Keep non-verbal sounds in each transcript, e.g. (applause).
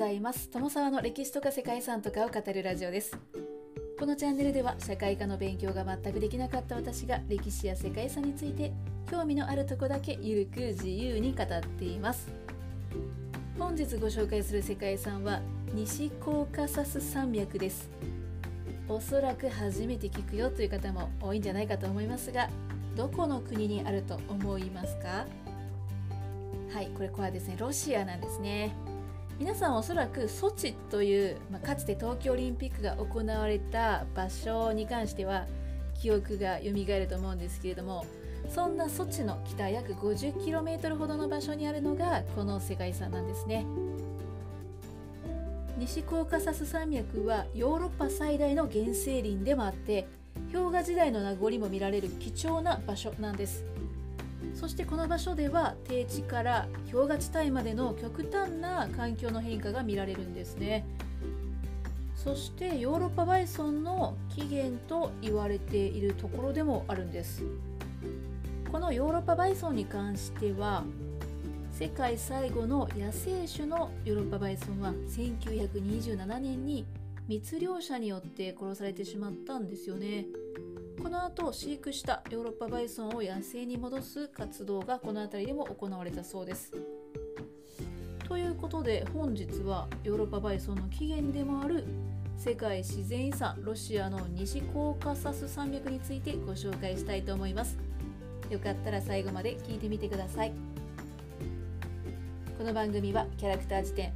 ざいます。友沢の歴史とか世界遺産とかを語るラジオです。このチャンネルでは社会科の勉強が全くできなかった私が歴史や世界遺産について興味のあるとこだけゆるく自由に語っています。本日ご紹介する世界遺産は西コーカサス山脈です。おそらく初めて聞くよという方も多いんじゃないかと思いますがどこの国にあると思いますか？はいこれこれはですねロシアなんですね。皆さんおそらくソチという、まあ、かつて東京オリンピックが行われた場所に関しては記憶が蘇ると思うんですけれどもそんなソチの北約 50km ほどの場所にあるのがこの世界遺産なんですね。西コーカサス山脈はヨーロッパ最大の原生林でもあって氷河時代の名残も見られる貴重な場所なんです。そしてこの場所では低地から氷河地帯までの極端な環境の変化が見られるんですね。そしてヨーロッパバイソンの起源と言われているところでもあるんです。このヨーロッパバイソンに関しては世界最後の野生種のヨーロッパバイソンは1927年に密猟者によって殺されてしまったんですよね。この後飼育したヨーロッパバイソンを野生に戻す活動がこの辺りでも行われたそうです。ということで本日はヨーロッパバイソンの起源でもある世界自然遺産ロシアの西コーカサス山脈についてご紹介したいと思います。よかったら最後まで聞いてみてください。この番組はキャラクター辞典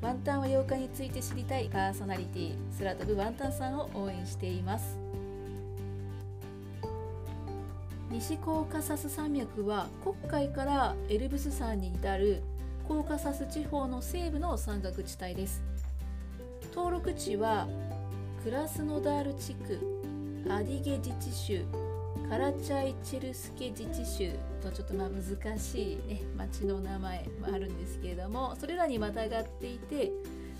ワンタンは8日について知りたいパーソナリティ空飛ぶワンタンさんを応援しています。西コーカサス山脈は黒海からエルブス山に至るコーカサス地方の西部の山岳地帯です。登録地はクラスノダール地区アディゲ自治州カラチャイチェルスケ自治州とちょっとまあ難しい、ね、町の名前もあるんですけれどもそれらにまたがっていて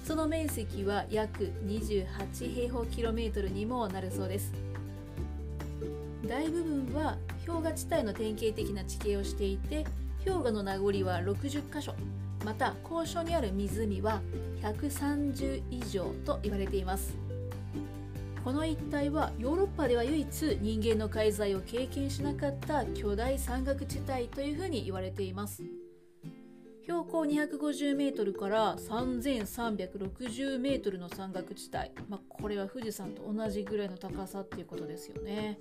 その面積は約28平方キロメートルにもなるそうです。大部分は氷河地帯の典型的な地形をしていて氷河の名残は60箇所。また高所にある湖は130以上と言われています。この一帯はヨーロッパでは唯一人間の介在を経験しなかった巨大山岳地帯というふうに言われています。標高250メートルから3360メートルの山岳地帯、まあ、これは富士山と同じぐらいの高さっていうことですよね。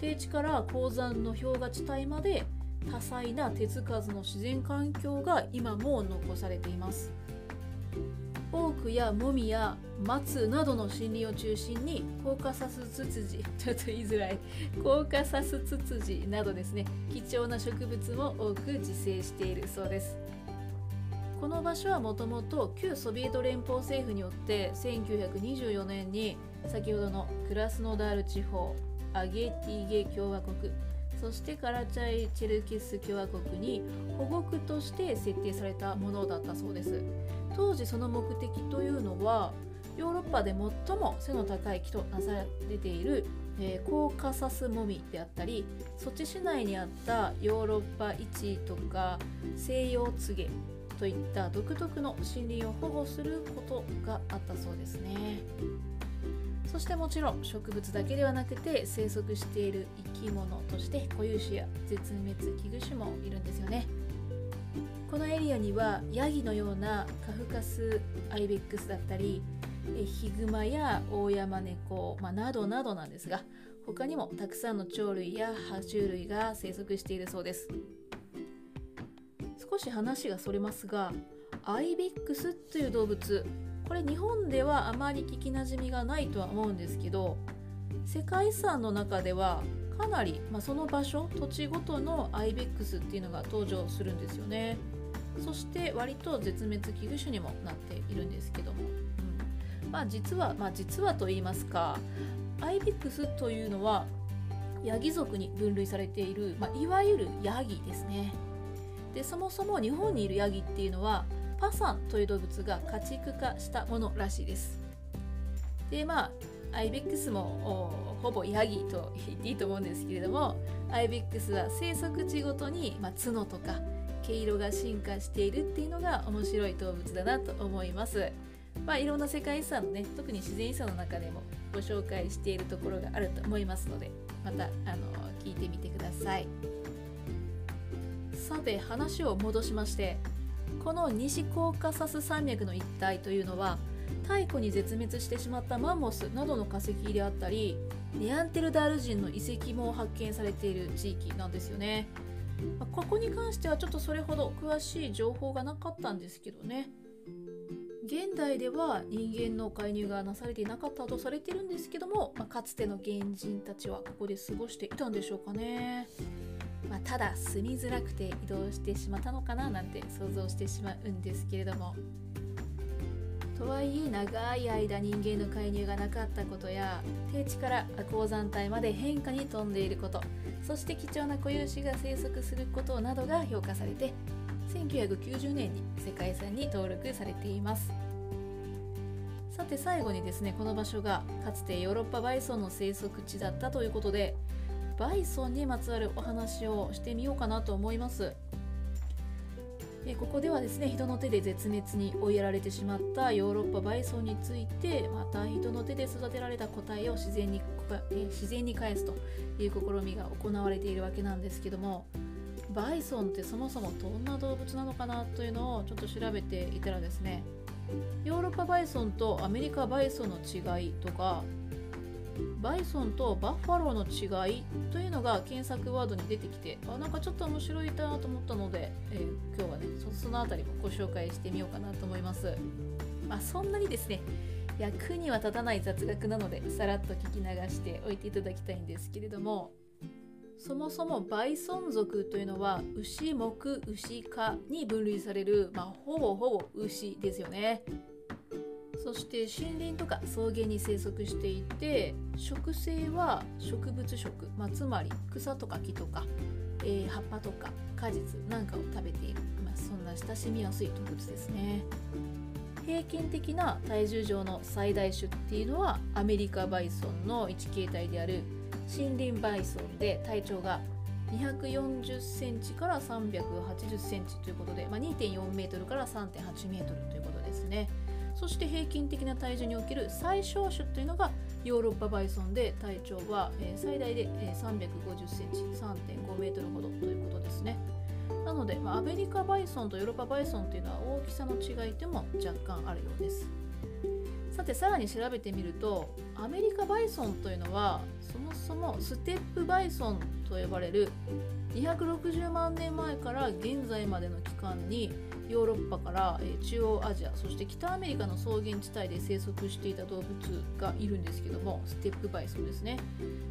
低地から高山の氷河地帯まで多彩な手つかずの自然環境が今も残されています。オークやモミや松などの森林を中心にコーカサスツツジ (laughs) ちょっと言いづらい。コーカサスツツジなどですね。貴重な植物も多く自生しているそうです。この場所はもともと旧ソビエト連邦政府によって1924年に先ほどのクラスノダール地方アゲティゲ共和国そしてカラチャイ・チェルキス共和国に保護区として設定されたものだったそうです当時その目的というのはヨーロッパで最も背の高い木となされている、えー、コーカサスモミであったりソチ市内にあったヨーロッパイチとか西洋ツゲといった独特の森林を保護することがあったそうですね。そしてもちろん植物だけではなくて生息している生き物として固有種や絶滅危惧種もいるんですよね。このエリアにはヤギのようなカフカスアイベックスだったりヒグマやオオヤマネコ、まあ、などなどなんですが他にもたくさんの鳥類や爬虫類が生息しているそうです。少し話がそれますがアイベックスという動物これ日本ではあまり聞きなじみがないとは思うんですけど世界遺産の中ではかなり、まあ、その場所土地ごとのアイベックスっていうのが登場するんですよね。そして割と絶滅危惧種にもなっているんですけども、うん、まあ実はまあ実はと言いますかアイベックスというのはヤギ族に分類されている、まあ、いわゆるヤギですね。でそもそも日本にいるヤギっていうのはパサンという動物が家畜化したものらしいです。でまあアイベックスもほぼヤギと言っていいと思うんですけれどもアイベックスは生息地ごとに、まあ、角とか毛色が進化しているっていうのが面白い動物だなと思います。まあ、いろんな世界遺産のね特に自然遺産の中でもご紹介しているところがあると思いますのでまたあの聞いてみてくださいさて話を戻しましてこの西コーカサス山脈の一帯というのは太古に絶滅してしまったマンモスなどの化石であったりネアンテルダール人の遺跡も発見されている地域なんですよね。ここに関してはちょっとそれほど詳しい情報がなかったんですけどね。現代では人間の介入がなされていなかったとされてるんですけども、まあ、かつての原人たちはここで過ごしていたんでしょうかね、まあ、ただ住みづらくて移動してしまったのかななんて想像してしまうんですけれども。とはいえ長い間人間の介入がなかったことや低地から鉱山帯まで変化に富んでいることそして貴重な固有種が生息することなどが評価されて1990年に世界遺産に登録されています。さて最後にですねこの場所がかつてヨーロッパバイソンの生息地だったということでバイソンにまつわるお話をしてみようかなと思います。えここではですね人の手で絶滅に追いやられてしまったヨーロッパバイソンについてまた人の手で育てられた個体を自然にえ自然に返すという試みが行われているわけなんですけどもバイソンってそもそもどんな動物なのかなというのをちょっと調べていたらですねヨーロッパバイソンとアメリカバイソンの違いとかバイソンとバッファローの違いというのが検索ワードに出てきてあなんかちょっと面白いなと思ったので、えー、今日はねその辺りもご紹介してみようかなと思います。まあそんなにですね役には立たない雑学なのでさらっと聞き流しておいていただきたいんですけれどもそもそもバイソン族というのは牛木牛科に分類される、まあ、ほぼほぼ牛ですよね。そして森林とか草原に生息していて食性は植物食、まあ、つまり草とか木とか、えー、葉っぱとか果実なんかを食べている、まあ、そんな親しみやすい動物ですね平均的な体重上の最大種っていうのはアメリカバイソンの1形態である森林バイソンで体長が240センチから380センチということで、まあ、2.4メートルから3.8メートルということですね。そして平均的な体重における最小種というのがヨーロッパバイソンで体長は最大で350センチ3.5メートルほどということですね。なので、ま、アメリカバイソンとヨーロッパバイソンというのは大きさの違いでも若干あるようです。さてさらに調べてみるとアメリカバイソンというのはそもそもステップバイソンと呼ばれる260万年前から現在までの期間にヨーロッパから中央アジアそして北アメリカの草原地帯で生息していた動物がいるんですけどもステップバイソンですね。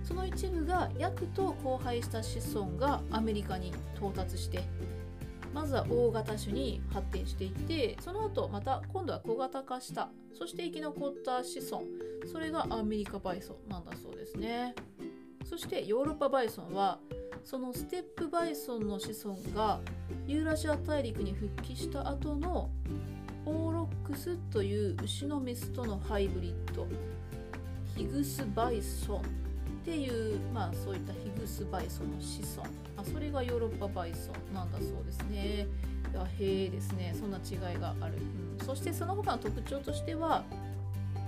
その一部がヤクと交配した子孫がアメリカに到達してまずは大型種に発展していってその後また今度は小型化したそして生き残った子孫それがアメリカバイソンなんだそうですね。そしてヨーロッパバイソンはそのステップバイソンの子孫がユーラシア大陸に復帰した後のオーロックスという牛のメスとのハイブリッド。ヒグスバイソンっていう、まあ、そういったヒグスバイソンの子孫。まあそれがヨーロッパバイソンなんだそうですね。やへえですね。そんな違いがある、うん、そしてその他の特徴としては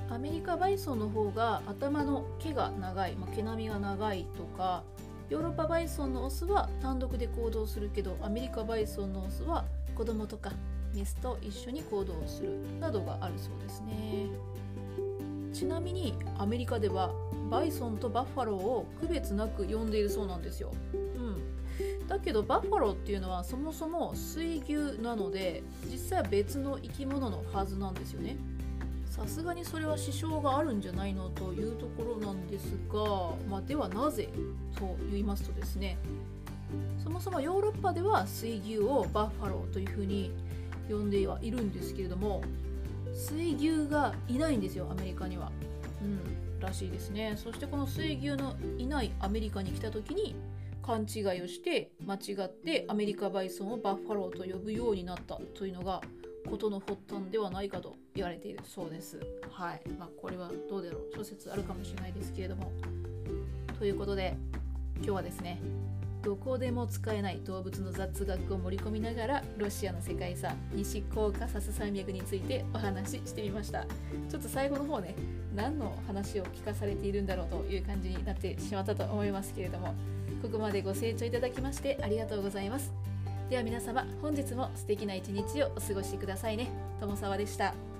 アメリカバイソンの方が頭の毛が長い、まあ、毛並みが長いとかヨーロッパバイソンのオスは単独で行動するけどアメリカバイソンのオスは子供とかメスと一緒に行動するなどがあるそうですねちなみにアメリカではバイソンとバッファローを区別なく呼んでいるそうなんですよ。うん、だけどバッファローっていうのはそもそも水牛なので実際は別の生き物のはずなんですよね。さすがにそれは支障があるんじゃないのというところなんですが、まあ、ではなぜと言いますとですねそもそもヨーロッパでは水牛をバッファローというふうに呼んではいるんですけれども水牛がいないんですよアメリカには。うんらしいですねそしてこの水牛のいないアメリカに来た時に勘違いをして間違ってアメリカバイソンをバッファローと呼ぶようになったというのがことの発端ではないかと言われているそうです。はい。まあ、これはどうだろう諸説あるかもしれないですけれども。ということで今日はですねどこでも使えない動物の雑学を盛り込みながらロシアの世界遺産西コーカサス山脈についてお話ししてみましたちょっと最後の方ね何の話を聞かされているんだろうという感じになってしまったと思いますけれどもここまでご清聴いただきましてありがとうございますでは皆様本日も素敵な一日をお過ごしくださいね友沢でした